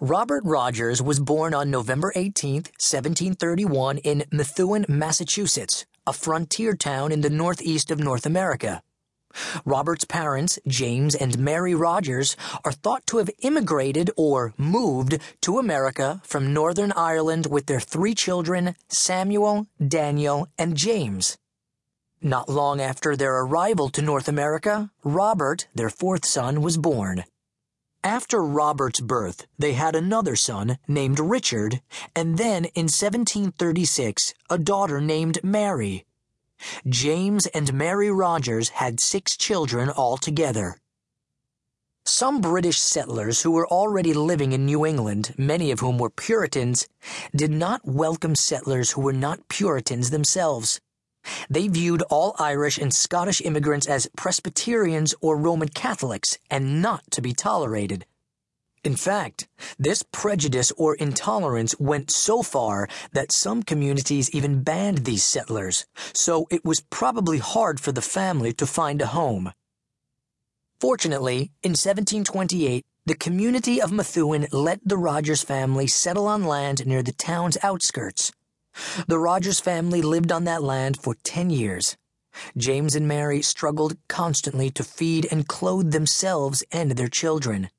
Robert Rogers was born on November 18, 1731, in Methuen, Massachusetts, a frontier town in the northeast of North America. Robert's parents, James and Mary Rogers, are thought to have immigrated or moved to America from Northern Ireland with their three children, Samuel, Daniel, and James. Not long after their arrival to North America, Robert, their fourth son, was born. After Robert's birth, they had another son named Richard, and then in 1736, a daughter named Mary. James and Mary Rogers had six children altogether. Some British settlers who were already living in New England, many of whom were Puritans, did not welcome settlers who were not Puritans themselves. They viewed all Irish and Scottish immigrants as Presbyterians or Roman Catholics and not to be tolerated. In fact, this prejudice or intolerance went so far that some communities even banned these settlers, so it was probably hard for the family to find a home. Fortunately, in 1728, the community of Methuen let the Rogers family settle on land near the town's outskirts. The Rogers family lived on that land for 10 years. James and Mary struggled constantly to feed and clothe themselves and their children.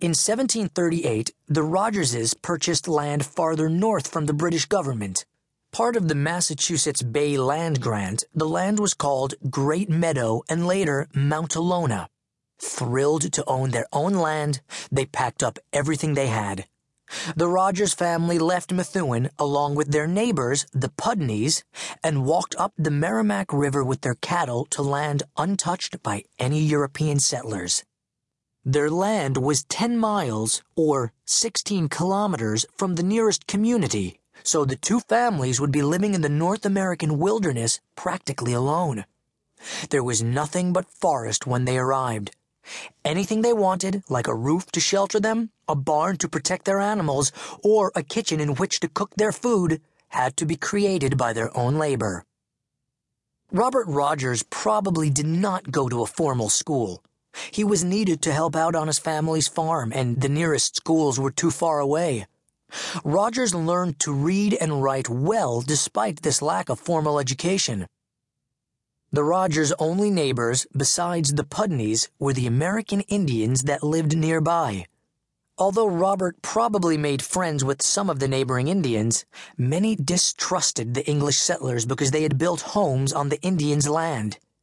In 1738, the Rogerses purchased land farther north from the British government. Part of the Massachusetts Bay Land Grant, the land was called Great Meadow and later Mount Alona. Thrilled to own their own land, they packed up everything they had. The Rogers family left Methuen along with their neighbors, the Putneys, and walked up the Merrimack River with their cattle to land untouched by any European settlers. Their land was 10 miles, or 16 kilometers, from the nearest community, so the two families would be living in the North American wilderness practically alone. There was nothing but forest when they arrived. Anything they wanted, like a roof to shelter them, a barn to protect their animals, or a kitchen in which to cook their food, had to be created by their own labor. Robert Rogers probably did not go to a formal school. He was needed to help out on his family's farm, and the nearest schools were too far away. Rogers learned to read and write well despite this lack of formal education. The Rogers' only neighbors, besides the Putneys, were the American Indians that lived nearby. Although Robert probably made friends with some of the neighboring Indians, many distrusted the English settlers because they had built homes on the Indians' land.